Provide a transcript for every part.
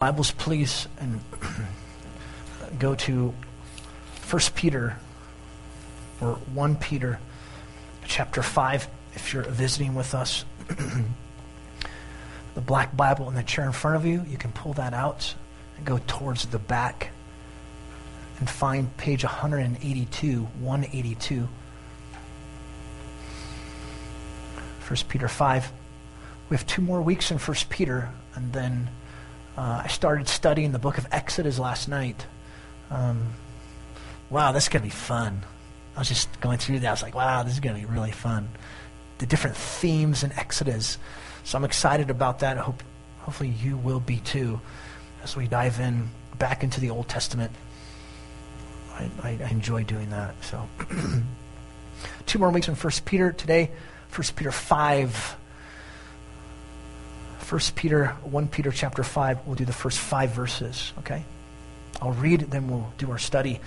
Bibles, please, and go to 1 Peter or 1 Peter chapter 5 if you're visiting with us. the black Bible in the chair in front of you, you can pull that out and go towards the back and find page 182, 182. 1 Peter 5. We have two more weeks in 1 Peter, and then uh, I started studying the book of Exodus last night. Um, wow, this is going to be fun. I was just going through that. I was like, wow, this is going to be really fun. The different themes in Exodus. So I'm excited about that. I hope, hopefully, you will be too as we dive in back into the Old Testament. I, I, I enjoy doing that. So, two more weeks in 1 Peter. Today, 1 Peter 5. 1 Peter, 1 Peter chapter 5. We'll do the first five verses, okay? I'll read, then we'll do our study.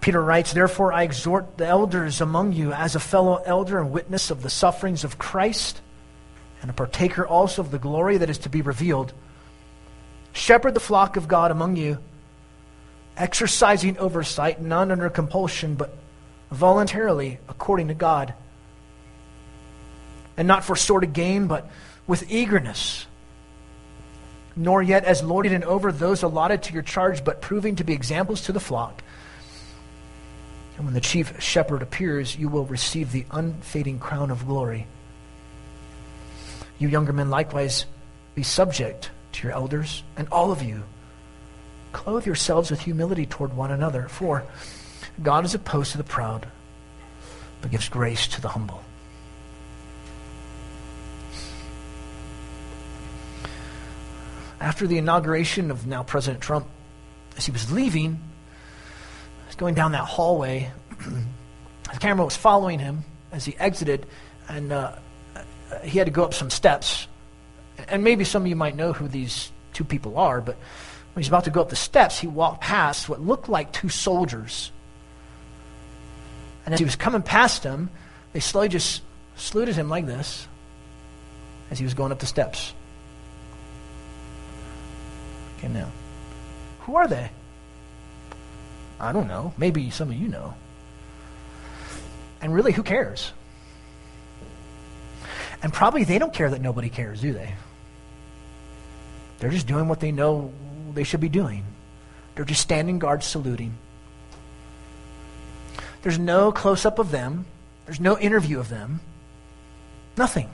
Peter writes, Therefore I exhort the elders among you as a fellow elder and witness of the sufferings of Christ, and a partaker also of the glory that is to be revealed. Shepherd the flock of God among you, exercising oversight, none under compulsion, but voluntarily according to God. And not for sort of gain, but with eagerness, nor yet as lording and over those allotted to your charge, but proving to be examples to the flock. And when the chief shepherd appears, you will receive the unfading crown of glory. You younger men likewise be subject to your elders, and all of you clothe yourselves with humility toward one another, for God is opposed to the proud, but gives grace to the humble. After the inauguration of now President Trump, as he was leaving, was going down that hallway. the camera was following him as he exited, and uh, he had to go up some steps. And maybe some of you might know who these two people are, but when he's about to go up the steps, he walked past what looked like two soldiers. And as he was coming past them, they slowly just saluted him like this as he was going up the steps. Now, who are they? I don't know. Maybe some of you know. And really, who cares? And probably they don't care that nobody cares, do they? They're just doing what they know they should be doing. They're just standing guard saluting. There's no close up of them, there's no interview of them. Nothing.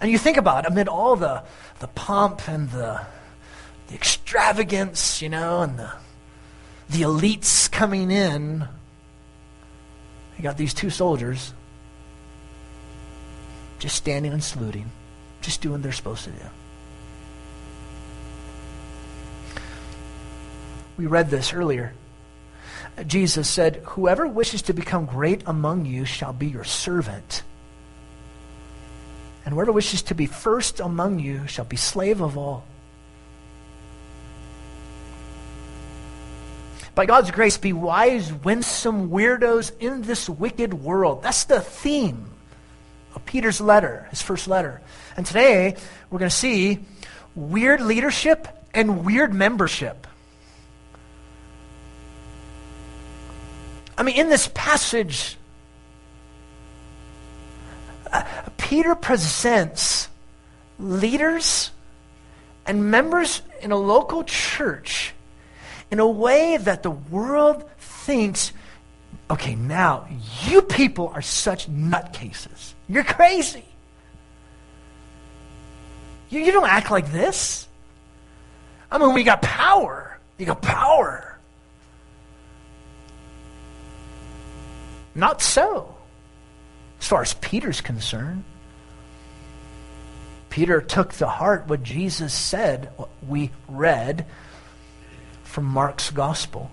And you think about it, amid all the, the pomp and the the extravagance, you know, and the, the elites coming in. You got these two soldiers just standing and saluting, just doing what they're supposed to do. We read this earlier. Jesus said, Whoever wishes to become great among you shall be your servant. And whoever wishes to be first among you shall be slave of all. By God's grace, be wise, winsome weirdos in this wicked world. That's the theme of Peter's letter, his first letter. And today, we're going to see weird leadership and weird membership. I mean, in this passage, uh, Peter presents leaders and members in a local church in a way that the world thinks, okay, now you people are such nutcases. You're crazy. You, you don't act like this. I mean, we got power. You got power. Not so, as far as Peter's concerned. Peter took to heart what Jesus said, what we read from Mark's gospel.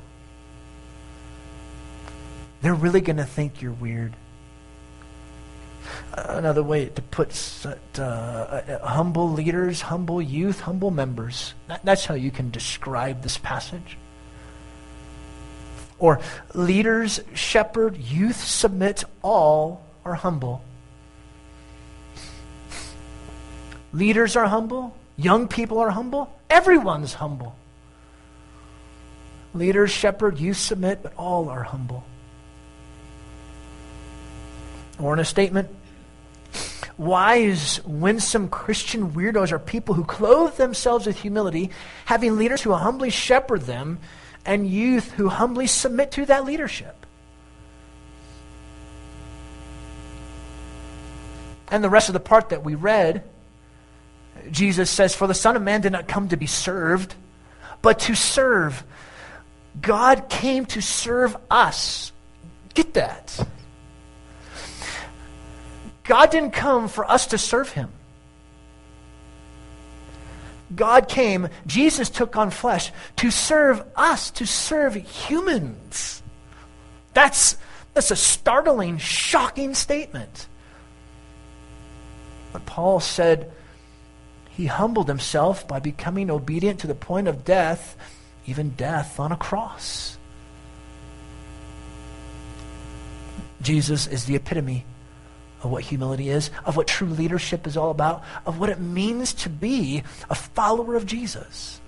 They're really going to think you're weird. Another way to put uh, uh, humble leaders, humble youth, humble members. That's how you can describe this passage. Or leaders, shepherd, youth, submit, all are humble. Leaders are humble, Young people are humble. Everyone's humble. Leaders, shepherd, you submit, but all are humble. Or in a statement, wise, winsome Christian weirdos are people who clothe themselves with humility, having leaders who humbly shepherd them, and youth who humbly submit to that leadership. And the rest of the part that we read, Jesus says, For the Son of Man did not come to be served, but to serve. God came to serve us. Get that. God didn't come for us to serve him. God came, Jesus took on flesh to serve us, to serve humans. That's, that's a startling, shocking statement. But Paul said he humbled himself by becoming obedient to the point of death, even death on a cross. Jesus is the epitome of what humility is, of what true leadership is all about, of what it means to be a follower of Jesus.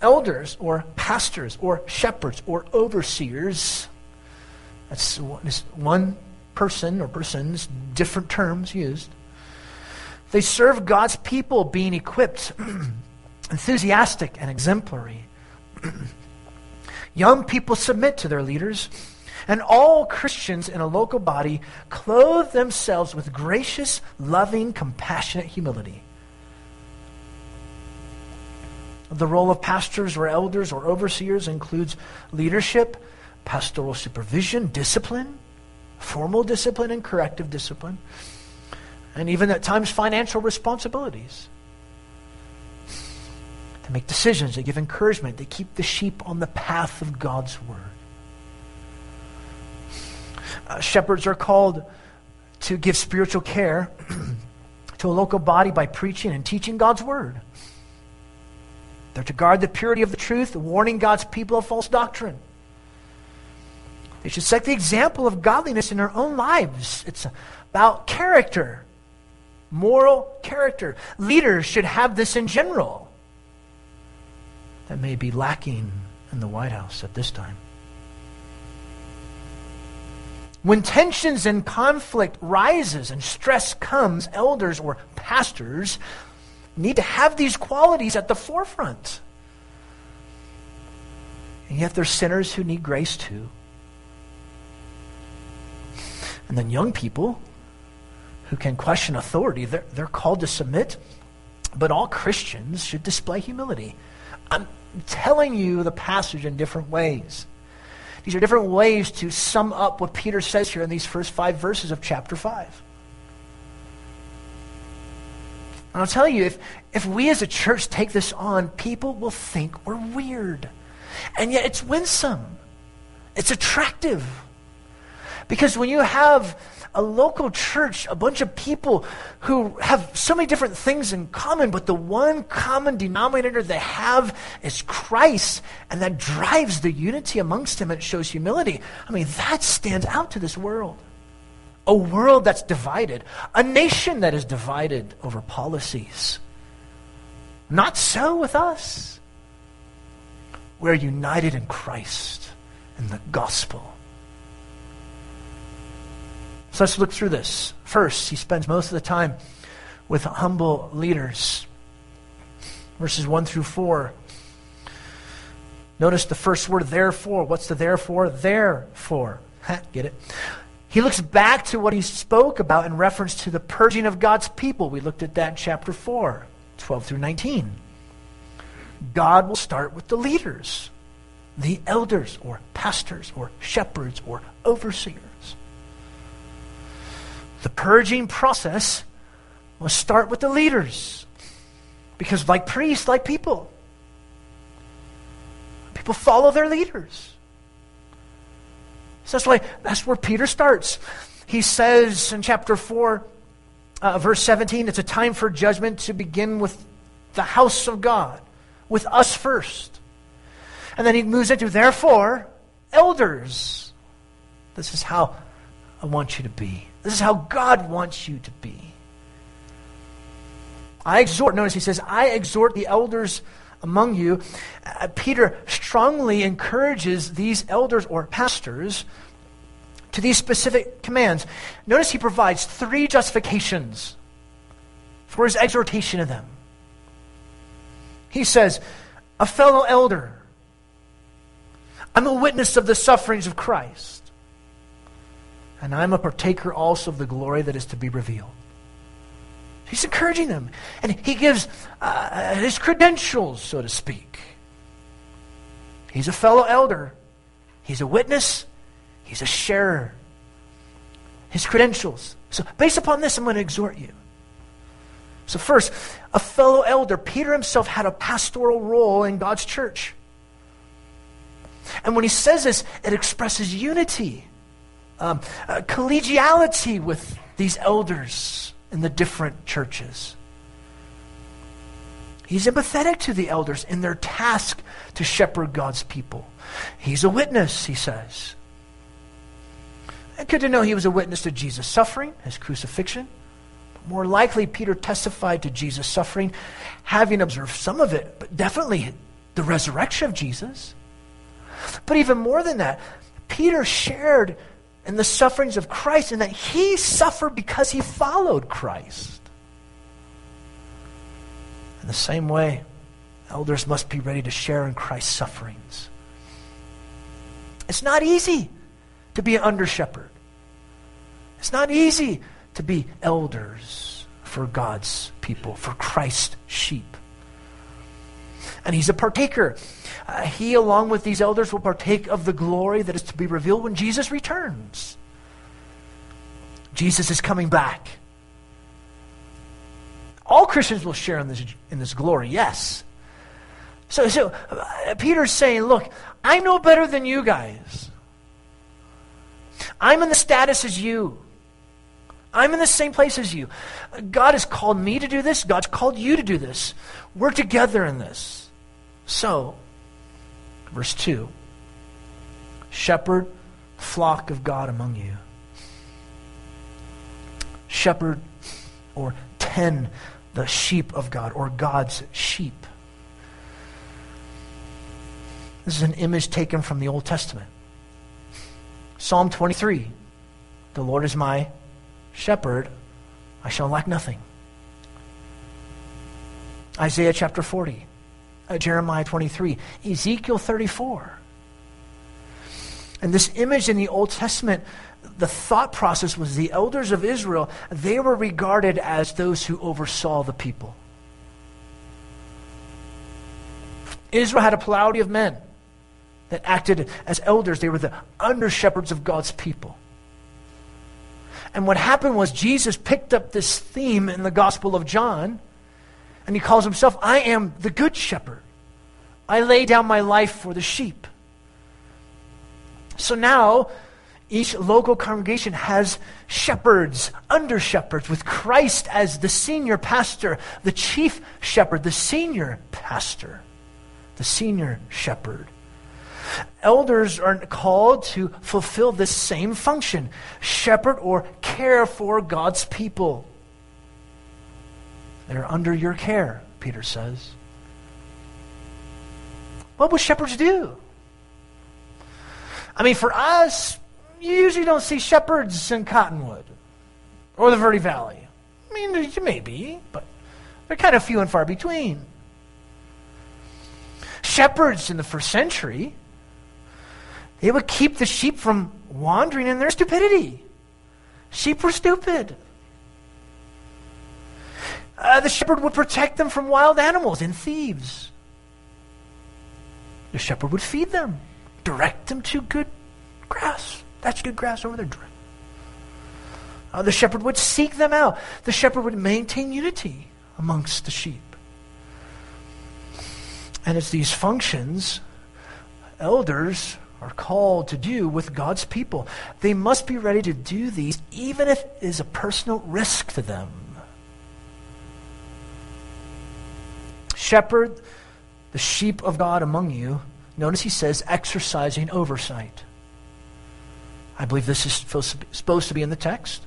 Elders or pastors or shepherds or overseers, that's one person or persons, different terms used. They serve God's people being equipped, enthusiastic, and exemplary. Young people submit to their leaders and all Christians in a local body clothe themselves with gracious, loving, compassionate humility. The role of pastors or elders or overseers includes leadership, pastoral supervision, discipline, formal discipline, and corrective discipline, and even at times financial responsibilities. To make decisions, they give encouragement, they keep the sheep on the path of God's word. Uh, shepherds are called to give spiritual care to a local body by preaching and teaching God's word. They're to guard the purity of the truth, warning God's people of false doctrine. They should set the example of godliness in their own lives. It's about character, moral character. Leaders should have this in general. That may be lacking in the White House at this time. When tensions and conflict rises and stress comes, elders or pastors need to have these qualities at the forefront. And yet there's sinners who need grace too. And then young people who can question authority, they're, they're called to submit. But all Christians should display humility. I'm telling you the passage in different ways. These are different ways to sum up what Peter says here in these first five verses of chapter 5. And I'll tell you, if, if we as a church take this on, people will think we're weird. And yet it's winsome, it's attractive. Because when you have a local church, a bunch of people who have so many different things in common, but the one common denominator they have is Christ, and that drives the unity amongst them and it shows humility. I mean, that stands out to this world. A world that's divided, a nation that is divided over policies. Not so with us. We're united in Christ, in the gospel. So let's look through this. First, he spends most of the time with humble leaders. Verses 1 through 4. Notice the first word, therefore. What's the therefore? Therefore. Get it? He looks back to what he spoke about in reference to the purging of God's people. We looked at that in chapter 4, 12 through 19. God will start with the leaders, the elders, or pastors, or shepherds, or overseers. The purging process must start with the leaders. Because, like priests, like people, people follow their leaders. So that's, why, that's where Peter starts. He says in chapter 4, uh, verse 17, it's a time for judgment to begin with the house of God, with us first. And then he moves into, therefore, elders. This is how I want you to be. This is how God wants you to be. I exhort, notice he says, I exhort the elders among you. Uh, Peter strongly encourages these elders or pastors to these specific commands. Notice he provides three justifications for his exhortation of them. He says, A fellow elder, I'm a witness of the sufferings of Christ, and I'm a partaker also of the glory that is to be revealed. He's encouraging them. And he gives uh, his credentials, so to speak. He's a fellow elder, he's a witness, he's a sharer. His credentials. So, based upon this, I'm going to exhort you. So, first, a fellow elder. Peter himself had a pastoral role in God's church. And when he says this, it expresses unity, um, uh, collegiality with these elders in the different churches. He's empathetic to the elders in their task to shepherd God's people. He's a witness, he says. Good to know he was a witness to Jesus' suffering, his crucifixion. More likely, Peter testified to Jesus' suffering, having observed some of it, but definitely the resurrection of Jesus. But even more than that, Peter shared in the sufferings of Christ and that he suffered because he followed Christ. In the same way, elders must be ready to share in Christ's sufferings. It's not easy to be an under shepherd. It's not easy to be elders for God's people, for Christ's sheep. And he's a partaker. Uh, he, along with these elders, will partake of the glory that is to be revealed when Jesus returns. Jesus is coming back. All Christians will share in this, in this glory, yes. So, so uh, Peter's saying, look, I know better than you guys. I'm in the status as you. I'm in the same place as you. God has called me to do this. God's called you to do this. We're together in this. So, verse 2 Shepherd, flock of God among you. Shepherd or tend the sheep of God or God's sheep. This is an image taken from the Old Testament. Psalm 23 The Lord is my shepherd, I shall lack nothing. Isaiah chapter 40, uh, Jeremiah 23, Ezekiel 34. And this image in the Old Testament, the thought process was the elders of Israel, they were regarded as those who oversaw the people. Israel had a plurality of men that acted as elders. They were the under shepherds of God's people. And what happened was Jesus picked up this theme in the Gospel of John, and he calls himself, I am the good shepherd. I lay down my life for the sheep. So now, each local congregation has shepherds, under shepherds, with Christ as the senior pastor, the chief shepherd, the senior pastor, the senior shepherd. Elders are called to fulfill this same function shepherd or care for God's people. They're under your care, Peter says. What would shepherds do? I mean, for us, you usually don't see shepherds in Cottonwood or the Verde Valley. I mean, maybe, but they're kind of few and far between. Shepherds in the first century they would keep the sheep from wandering in their stupidity. Sheep were stupid. Uh, the shepherd would protect them from wild animals and thieves. The shepherd would feed them, direct them to good grass. That's good grass over there. Uh, the shepherd would seek them out. The shepherd would maintain unity amongst the sheep. And it's these functions, elders are called to do with God's people. They must be ready to do these even if it is a personal risk to them. Shepherd the sheep of God among you. Notice he says exercising oversight. I believe this is supposed to be in the text.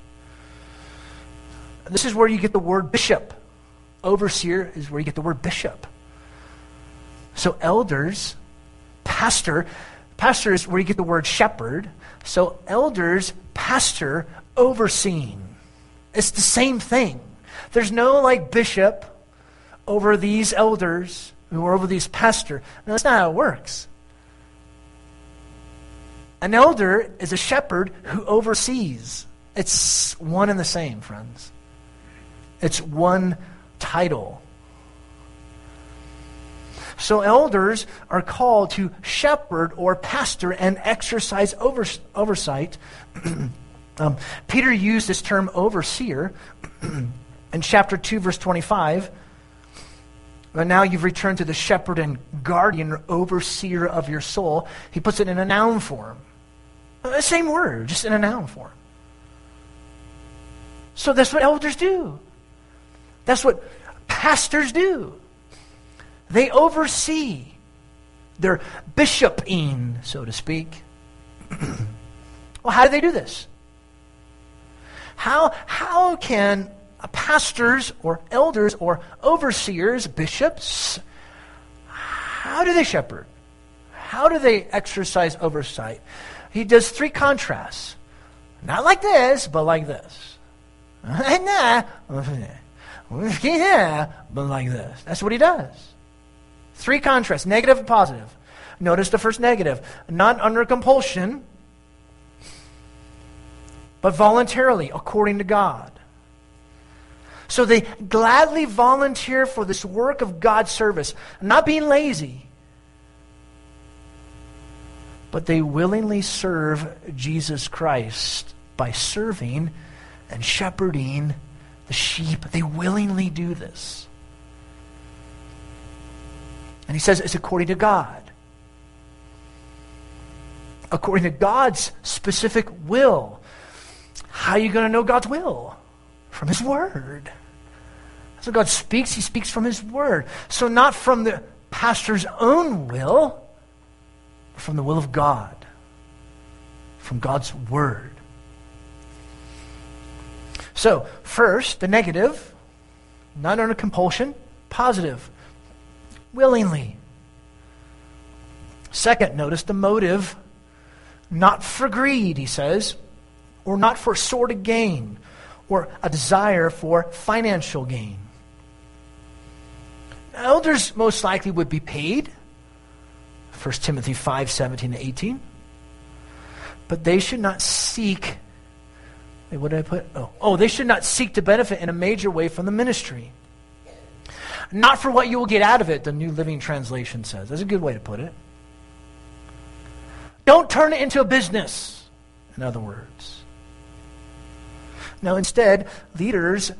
This is where you get the word bishop Overseer is where you get the word bishop. So elders, pastor, pastor is where you get the word shepherd. So elders, pastor, overseeing. It's the same thing. There's no like bishop over these elders who are over these pastor. No, that's not how it works. An elder is a shepherd who oversees. It's one and the same, friends. It's one title. So elders are called to shepherd or pastor and exercise overs- oversight. um, Peter used this term overseer in chapter 2, verse 25. But now you've returned to the shepherd and guardian, overseer of your soul. He puts it in a noun form. The same word, just in a noun form. So that's what elders do. That's what pastors do. They oversee. They're bishoping, so to speak. well, how do they do this? How, how can Uh, pastors or elders or overseers, bishops, how do they shepherd? How do they exercise oversight? He does three contrasts. Not like this, but like this. yeah, but like this. That's what he does. Three contrasts, negative and positive. Notice the first negative. Not under compulsion, but voluntarily, according to God. So they gladly volunteer for this work of God's service, not being lazy, but they willingly serve Jesus Christ by serving and shepherding the sheep. They willingly do this. And he says it's according to God. According to God's specific will. How are you going to know God's will? From His Word. So God speaks, He speaks from His Word. So not from the pastor's own will, but from the will of God. From God's Word. So, first, the negative, not under compulsion, positive willingly. Second, notice the motive, not for greed, he says, or not for sordid gain, or a desire for financial gain. Elders most likely would be paid, 1 Timothy 5 17 to 18. But they should not seek, what did I put? Oh, oh, they should not seek to benefit in a major way from the ministry. Not for what you will get out of it, the New Living Translation says. That's a good way to put it. Don't turn it into a business, in other words. Now, instead, leaders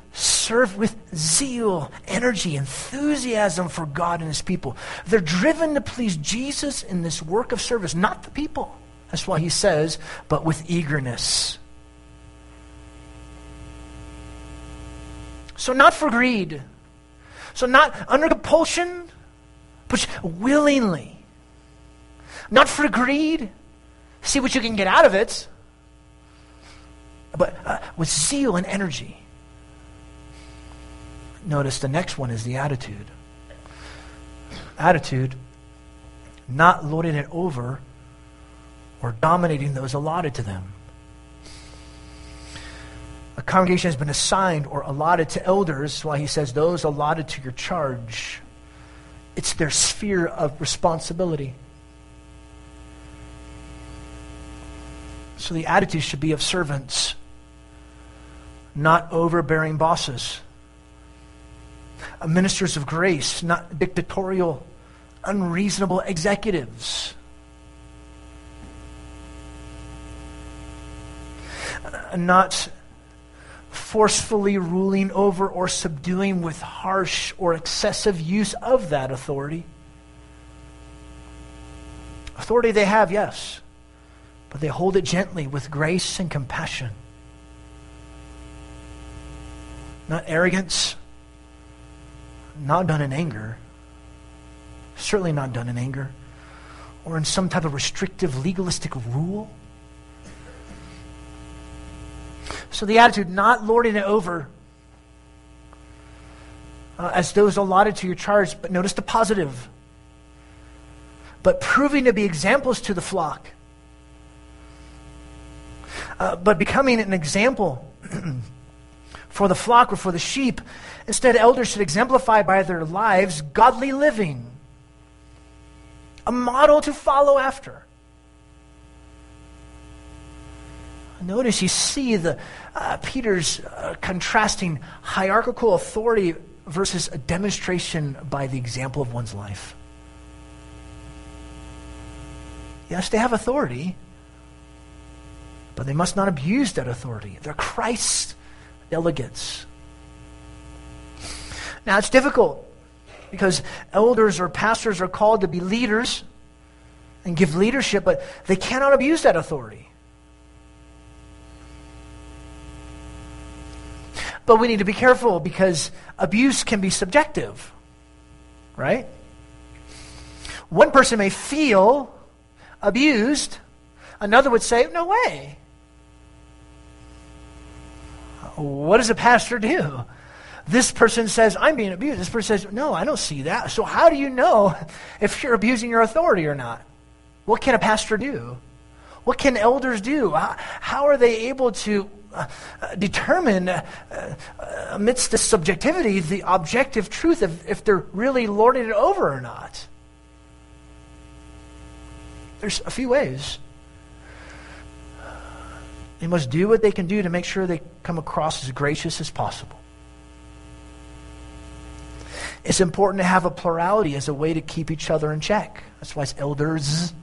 serve with zeal, energy, enthusiasm for God and His people. They're driven to please Jesus in this work of service, not the people. That's why He says, but with eagerness. So, not for greed, so, not under compulsion, but willingly. Not for greed. See what you can get out of it, but uh, with zeal and energy. Notice the next one is the attitude. Attitude, not lording it over or dominating those allotted to them a congregation has been assigned or allotted to elders, why he says those allotted to your charge. It's their sphere of responsibility. So the attitude should be of servants, not overbearing bosses. Uh, ministers of grace, not dictatorial, unreasonable executives. Uh, not forcefully ruling over or subduing with harsh or excessive use of that authority. Authority they have, yes, but they hold it gently with grace and compassion. Not arrogance, not done in anger, certainly not done in anger, or in some type of restrictive legalistic rule. So the attitude, not lording it over. uh, as those allotted to your charge, but notice the positive. But proving to be examples to the flock. Uh, but becoming an example for the flock or for the sheep. Instead, elders should exemplify by their lives godly living, a model to follow after. Notice you see the uh, Peter's uh, contrasting hierarchical authority versus a demonstration by the example of one's life. Yes, they have authority, but they must not abuse that authority. They're Christ's delegates. Now, it's difficult because elders or pastors are called to be leaders and give leadership, but they cannot abuse that authority. But we need to be careful because abuse can be subjective, right? One person may feel abused, another would say, No way. What does a pastor do? This person says, I'm being abused. This person says, No, I don't see that. So, how do you know if you're abusing your authority or not? What can a pastor do? What can elders do? How, are they able to uh, uh, determine, uh, amidst this subjectivity, the objective truth of if they're really lording it over or not. There's a few ways. They must do what they can do to make sure they come across as gracious as possible. It's important to have a plurality as a way to keep each other in check. That's why it's elders.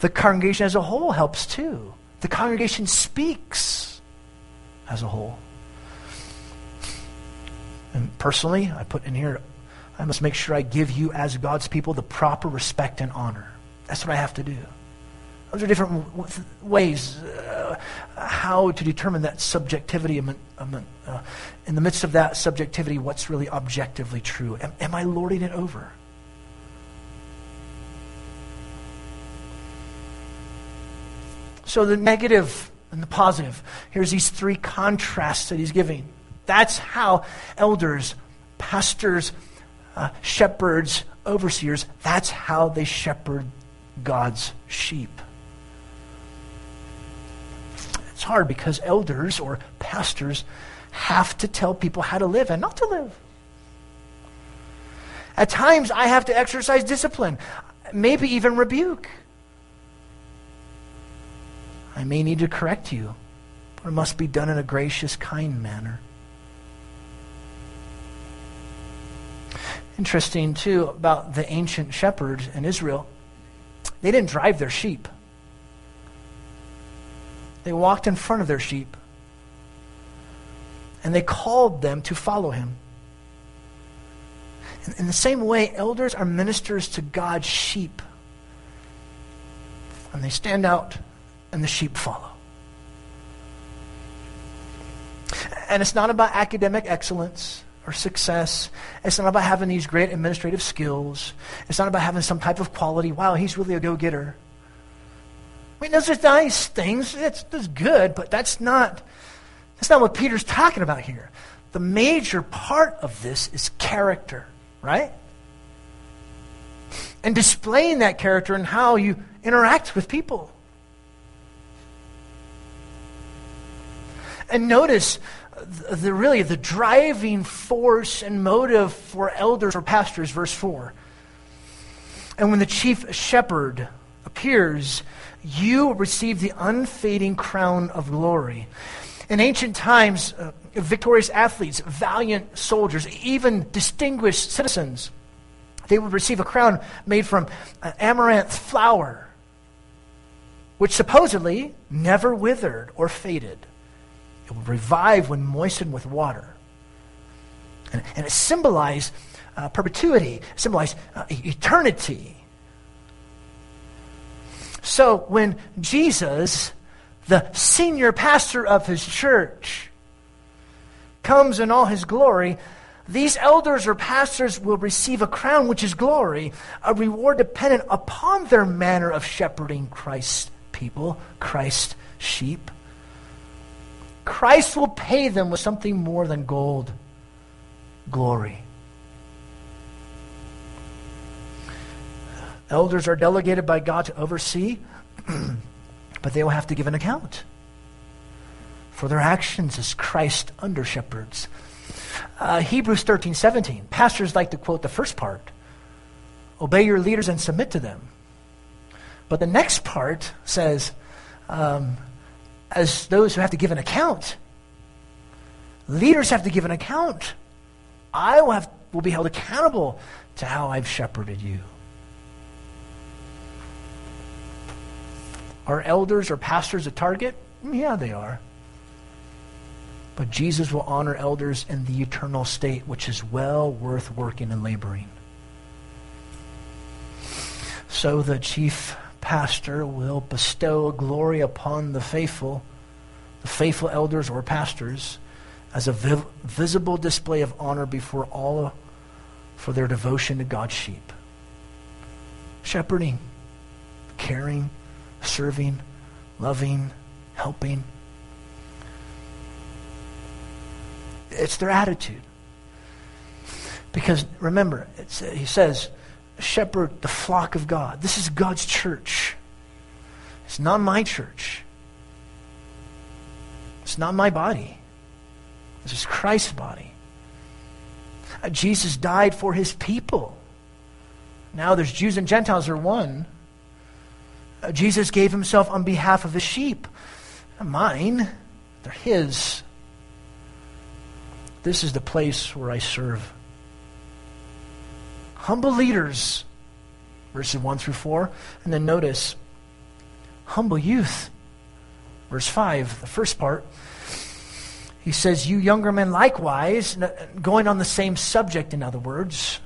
The congregation as a whole helps too the congregation speaks as a whole. And personally, I put in here, I must make sure I give you, as God's people, the proper respect and honor. That's what I have to do. Those are different ways uh, how to determine that subjectivity. Uh, in the midst of that subjectivity, what's really objectively true? Am, am I lording it over? So the negative and the positive. Here's these three contrasts that he's giving. That's how elders, pastors, uh, shepherds, overseers, that's how they shepherd God's sheep. Hard because elders or pastors have to tell people how to live and not to live. At times, I have to exercise discipline, maybe even rebuke. I may need to correct you, but it must be done in a gracious, kind manner. Interesting, too, about the ancient shepherds in Israel. They didn't drive their sheep, they walked in front of their sheep. And they called them to follow him. In, the same way, elders are ministers to God's sheep. And they stand out and the sheep follow. And it's not about academic excellence or success. It's not about having these great administrative skills. It's not about having some type of quality. Wow, he's really a go getter. I mean, those are nice things. That's, that's good, but that's not, that's not what Peter's talking about here. The major part of this is character, right? And displaying that character and how you interact with people. And notice the, the, really the driving force and motive for elders or pastors, verse 4. And when the chief shepherd appears, you receive the unfading crown of glory. In ancient times, uh, victorious athletes, valiant soldiers, even distinguished citizens, they would receive a crown made from uh, amaranth flower, which supposedly never withered or faded. It would revive when moistened with water. And, and it symbolized uh, perpetuity, symbolized uh, eternity. So when Jesus, the senior pastor of his church, comes in all his glory, these elders or pastors will receive a crown, which is glory, a reward dependent upon their manner of shepherding Christ's people, Christ's sheep. Christ will pay them with something more than gold glory. Elders are delegated by God to oversee, but they will have to give an account for their actions as Christ under shepherds. Uh, Hebrews 13, 17. Pastors like to quote the first part Obey your leaders and submit to them. But the next part says, um, as those who have to give an account, leaders have to give an account. I will, have, will be held accountable to how I've shepherded you. Are elders or pastors a target? Mm, yeah, they are. But Jesus will honor elders in the eternal state, which is well worth working and laboring. So the chief pastor will bestow glory upon the faithful, the faithful elders or pastors, as a vi- visible display of honor before all for their devotion to God's sheep. Shepherding, caring, serving, loving, helping. It's their attitude. Because remember, he says, shepherd the flock of God. This is God's church. It's not my church. It's not my body. This is Christ's body. Uh, Jesus died for his people. Now there's Jews and Gentiles are one. Jesus gave himself on behalf of his sheep. Mine, they're his. This is the place where I serve. Humble leaders, verses 1 through 4. And then notice, humble youth, verse 5, the first part. He says, You younger men likewise, going on the same subject, in other words,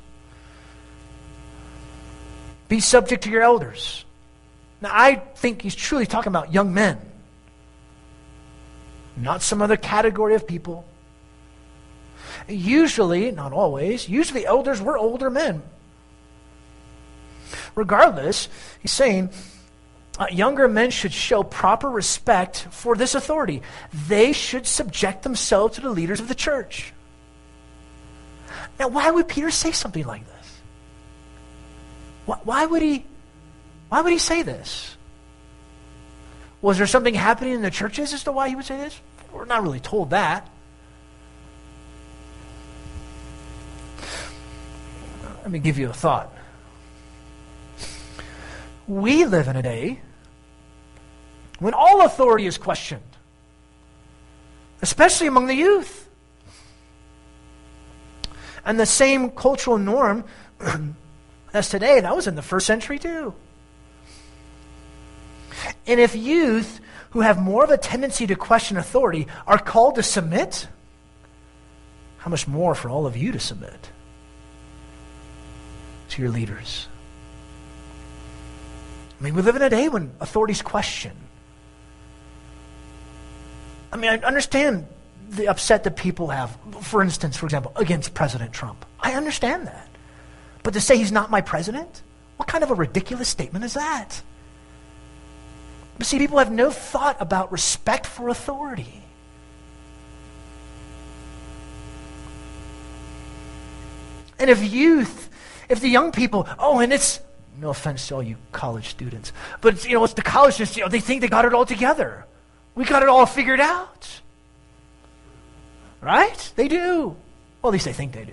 be subject to your elders. Now, I think he's truly talking about young men, not some other category of people. Usually, not always, usually elders were older men. Regardless, he's saying uh, younger men should show proper respect for this authority. They should subject themselves to the leaders of the church. Now, why would Peter say something like this? Why, why would he? Why would he say this? Was there something happening in the churches as to why he would say this? We're not really told that. Let me give you a thought. We live in a day when all authority is questioned, especially among the youth. And the same cultural norm as today, that was in the first century too. And if youth who have more of a tendency to question authority are called to submit, how much more for all of you to submit? to your leaders. I mean, we live in a day when authorities question. I mean, I understand the upset that people have, for instance, for example, against President Trump. I understand that. But to say he's not my president? What kind of a ridiculous statement is that? But see, people have no thought about respect for authority. And if youth if the young people, oh, and it's, no offense to all you college students, but you know, it's the college students, you know, they think they got it all together. We got it all figured out. Right? They do. Well, at least they think they do.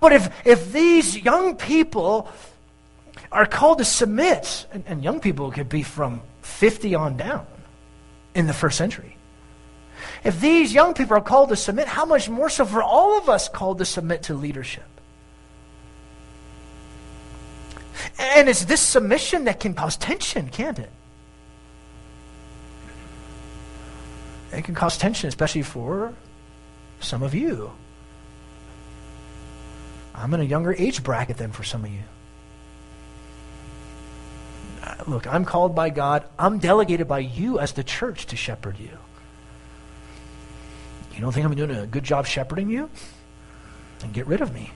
But if, if these young people are called to submit, and, and young people could be from 50 on down in the first century, if these young people are called to submit, how much more so for all of us called to submit to leadership? And it's this submission that can cause tension, can't it? It can cause tension, especially for some of you. I'm in a younger age bracket than for some of you. Look, I'm called by God. I'm delegated by you as the church to shepherd you. You don't think I'm doing a good job shepherding you? Then get rid of me.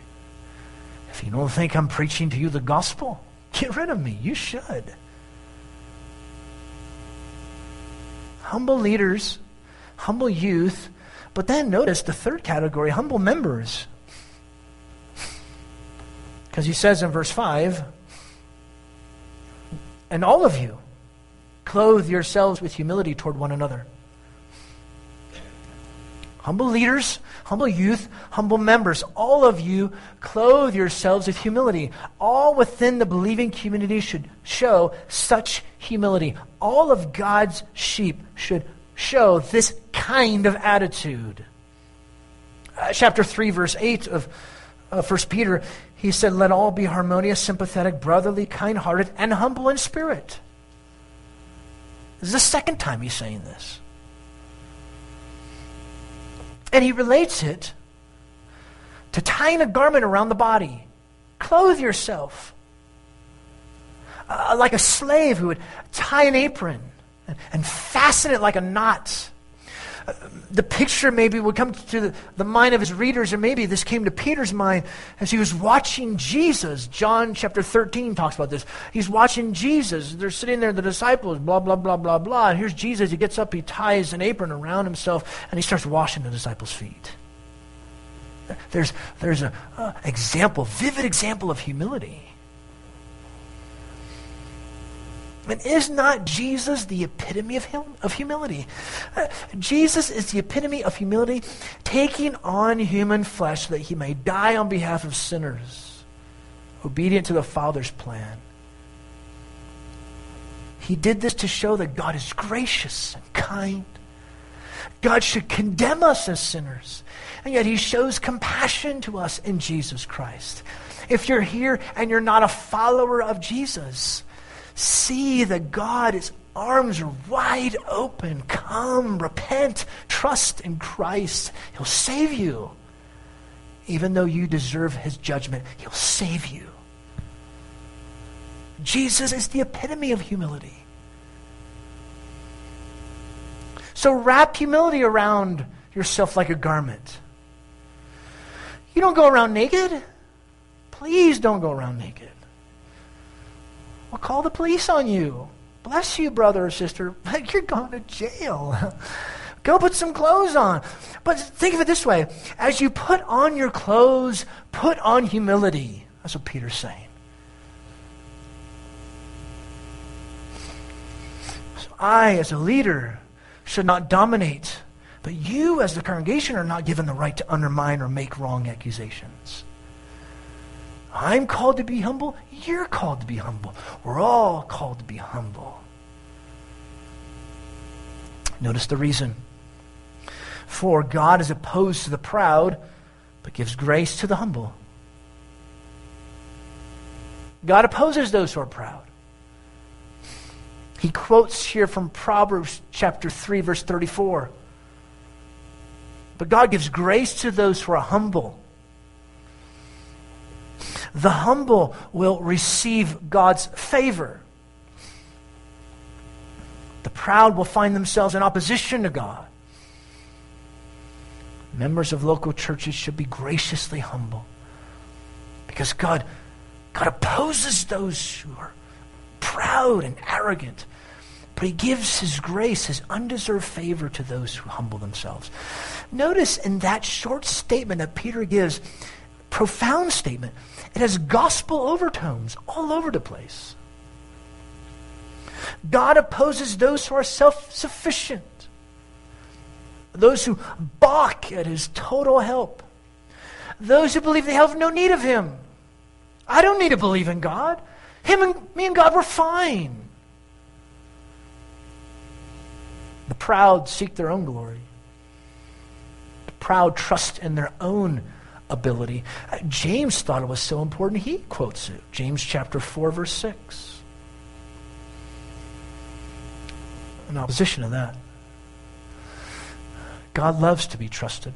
If you don't think I'm preaching to you the gospel, get rid of me. You should. Humble leaders, humble youth But then notice the third category humble members. Because he says in verse 5 And all of you, clothe yourselves with humility toward one another. Humble leaders, humble youth, humble members, all of you clothe yourselves with humility. All within the believing community should show such humility. All of God's sheep should show this kind of attitude. Uh, chapter 3, verse 8 of uh, 1 Peter, he said, Let all be harmonious, sympathetic, brotherly, kind hearted, and humble in spirit. This is the second time he's saying this. And he relates it to tying a garment around the body. Clothe yourself. Uh, like a slave who would tie an apron and, and fasten it like a knot the picture maybe would come to the, the, mind of his readers, or maybe this came to Peter's mind as he was watching Jesus. John chapter 13 talks about this. He's watching Jesus. They're sitting there, the disciples, blah, blah, blah, blah, blah. And here's Jesus. He gets up, he ties an apron around himself, and he starts washing the disciples' feet. There's, there's an example, vivid example of humility. And is not Jesus the epitome of, of humility? Uh, Jesus is the epitome of humility, taking on human flesh so that he may die on behalf of sinners, obedient to the Father's plan. He did this to show that God is gracious and kind. God should condemn us as sinners, and yet he shows compassion to us in Jesus Christ. If you're here and you're not a follower of Jesus, See that God, His arms are wide open. Come, repent, trust in Christ. He'll save you. Even though you deserve His judgment, He'll save you. Jesus is the epitome of humility. So wrap humility around yourself like a garment. You don't go around naked. Please don't go around naked. Well, call the police on you. Bless you, brother or sister. You're going to jail. Go put some clothes on. But think of it this way as you put on your clothes, put on humility. That's what Peter's saying. So I, as a leader, should not dominate, but you, as the congregation, are not given the right to undermine or make wrong accusations. I'm called to be humble. You're called to be humble. We're all called to be humble. Notice the reason. For God is opposed to the proud, but gives grace to the humble. God opposes those who are proud. He quotes here from Proverbs chapter 3, verse 34. But God gives grace to those who are humble. The humble will receive God's favor. The proud will find themselves in opposition to God. Members of local churches should be graciously humble because God, God opposes those who are proud and arrogant. But he gives his grace, his undeserved favor to those who humble themselves. Notice in that short statement that Peter gives, profound statement, it has gospel overtones all over the place. God opposes those who are self sufficient, those who balk at his total help, those who believe they have no need of him. I don't need to believe in God. Him and me and God were fine. The proud seek their own glory. The proud trust in their own ability. Uh, James thought it was so important, he quotes it. James chapter 4, verse 6. In opposition to that, God loves to be trusted.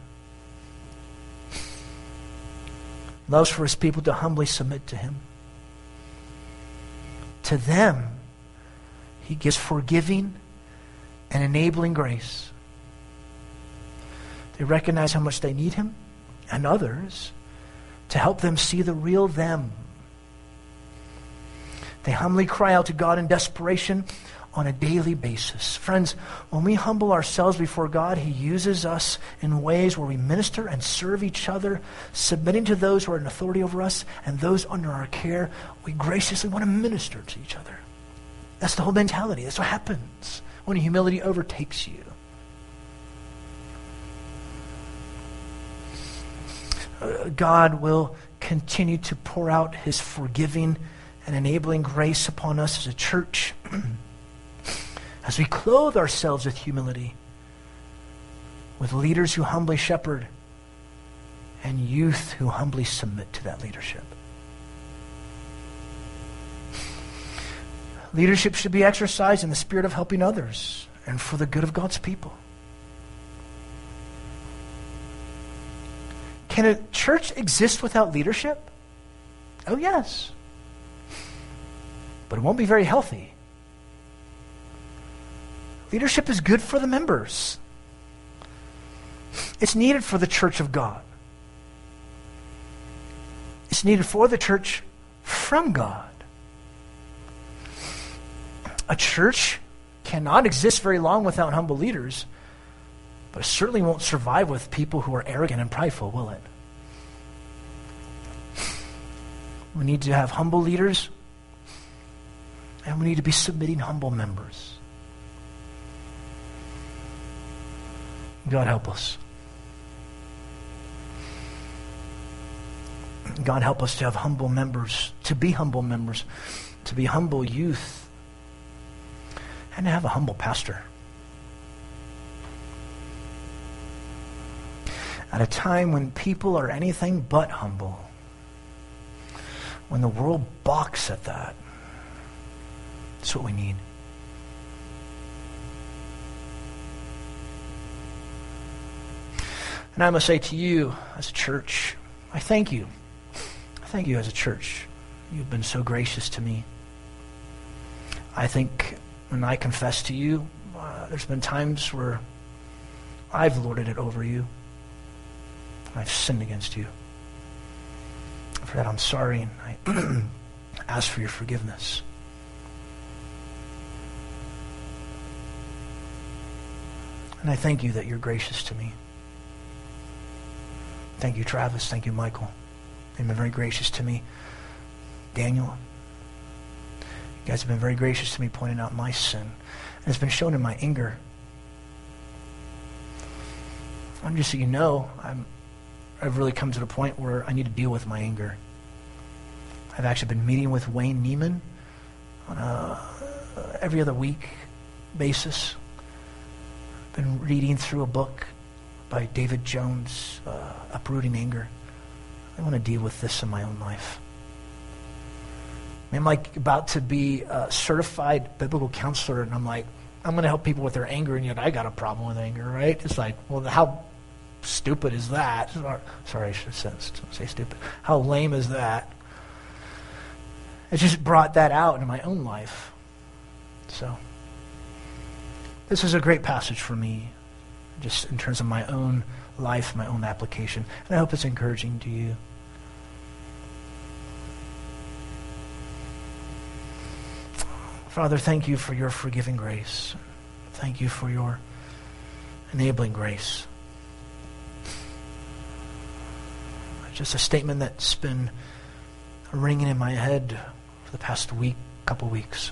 Loves for his people to humbly submit to him. To them, he gives forgiving and enabling grace. They recognize how much they need him and others to help them see the real them. They humbly cry out to God in desperation on a daily basis. Friends, when we humble ourselves before God, He uses us in ways where we minister and serve each other, submitting to those who are in authority over us and those under our care. We graciously want to minister to each other. That's the whole mentality. That's what happens when humility overtakes you. Uh, God will continue to pour out his forgiving and enabling grace upon us as a church as we clothe ourselves with humility, with leaders who humbly shepherd and youth who humbly submit to that leadership. Leadership should be exercised in the spirit of helping others and for the good of God's people. Can a church exist without leadership? Oh, yes. But it won't be very healthy. Leadership is good for the members. It's needed for the church of God. It's needed for the church from God. A church cannot exist very long without humble leaders, but it certainly won't survive with people who are arrogant and prideful, will it? We need to have humble leaders, and we need to be submitting humble members. God help us. God help us to have humble members, to be humble members, to be humble youth, and to have a humble pastor. At a time when people are anything but humble, when the world balks at that, that's what we need. And I must say to you, as a church, I thank you. I thank you as a church. You've been so gracious to me. I think when I confess to you, uh, there's been times where I've lorded it over you. I've sinned against you. For that, I'm sorry, and I ask for your forgiveness. And I thank you that you're gracious to me. Thank you, Travis. Thank you, Michael. You've been very gracious to me. Daniel, you guys have been very gracious to me pointing out my sin. And it's been shown in my anger. I'm just so you know, I'm, I've really come to the point where I need to deal with my anger. I've actually been meeting with Wayne Neiman on a every other week basis. Been reading through a book by David Jones, uh, Uprooting Anger. I want to deal with this in my own life. I'm like about to be a certified biblical counselor, and I'm like, I'm going to help people with their anger, and yet I got a problem with anger, right? It's like, well, how stupid is that? Sorry, I should say stupid. How lame is that? It just brought that out in my own life. So, this is a great passage for me just in terms of my own life, my own application. And I hope it's encouraging to you. Father, thank you for your forgiving grace. Thank you for your enabling grace. Just a statement that's been ringing in my head for the past week, couple weeks.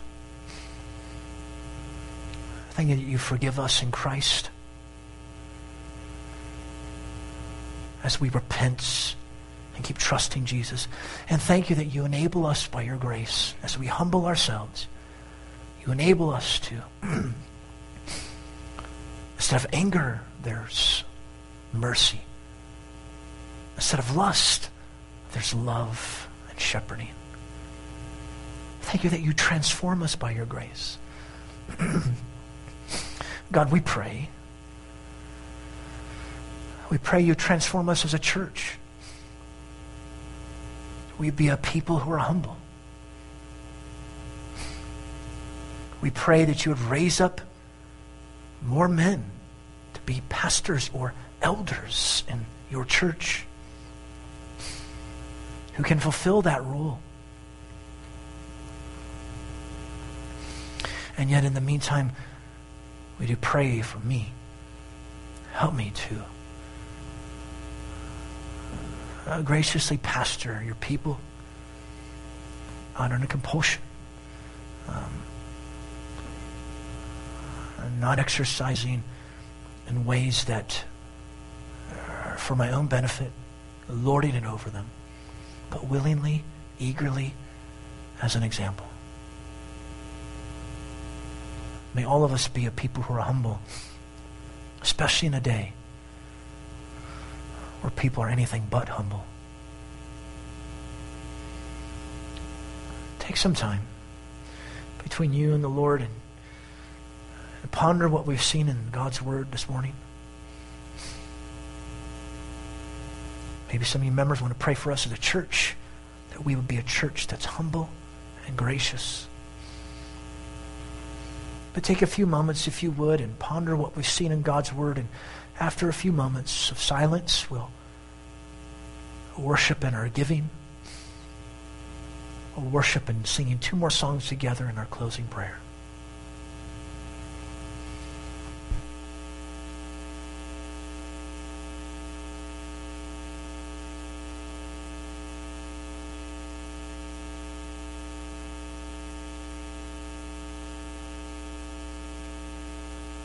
Thank you that you forgive us in Christ. as we repent and keep trusting Jesus. And thank you that you enable us by your grace as we humble ourselves. You enable us to, instead of anger, there's mercy. Instead of lust, there's love and shepherding. Thank you that you transform us by your grace. God, we pray we pray you transform us as a church. We be a people who are humble. We pray that you would raise up more men to be pastors or elders in your church who can fulfill that role. And yet, in the meantime, we do pray for me. Help me to uh, graciously pastor your people under a compulsion. Um, not exercising in ways that are for my own benefit, lording it over them, but willingly, eagerly, as an example. May all of us be a people who are humble, especially in a day where people are anything but humble. Take some time between you and the Lord and, ponder what we've seen in God's Word this morning. Maybe some of you members want to pray for us as a church, that we would be a church that's humble and gracious. But take a few moments, if you would, and ponder what we've seen in God's Word. And after a few moments of silence, we'll worship in our giving. We'll worship and singing two more songs together in our closing prayer.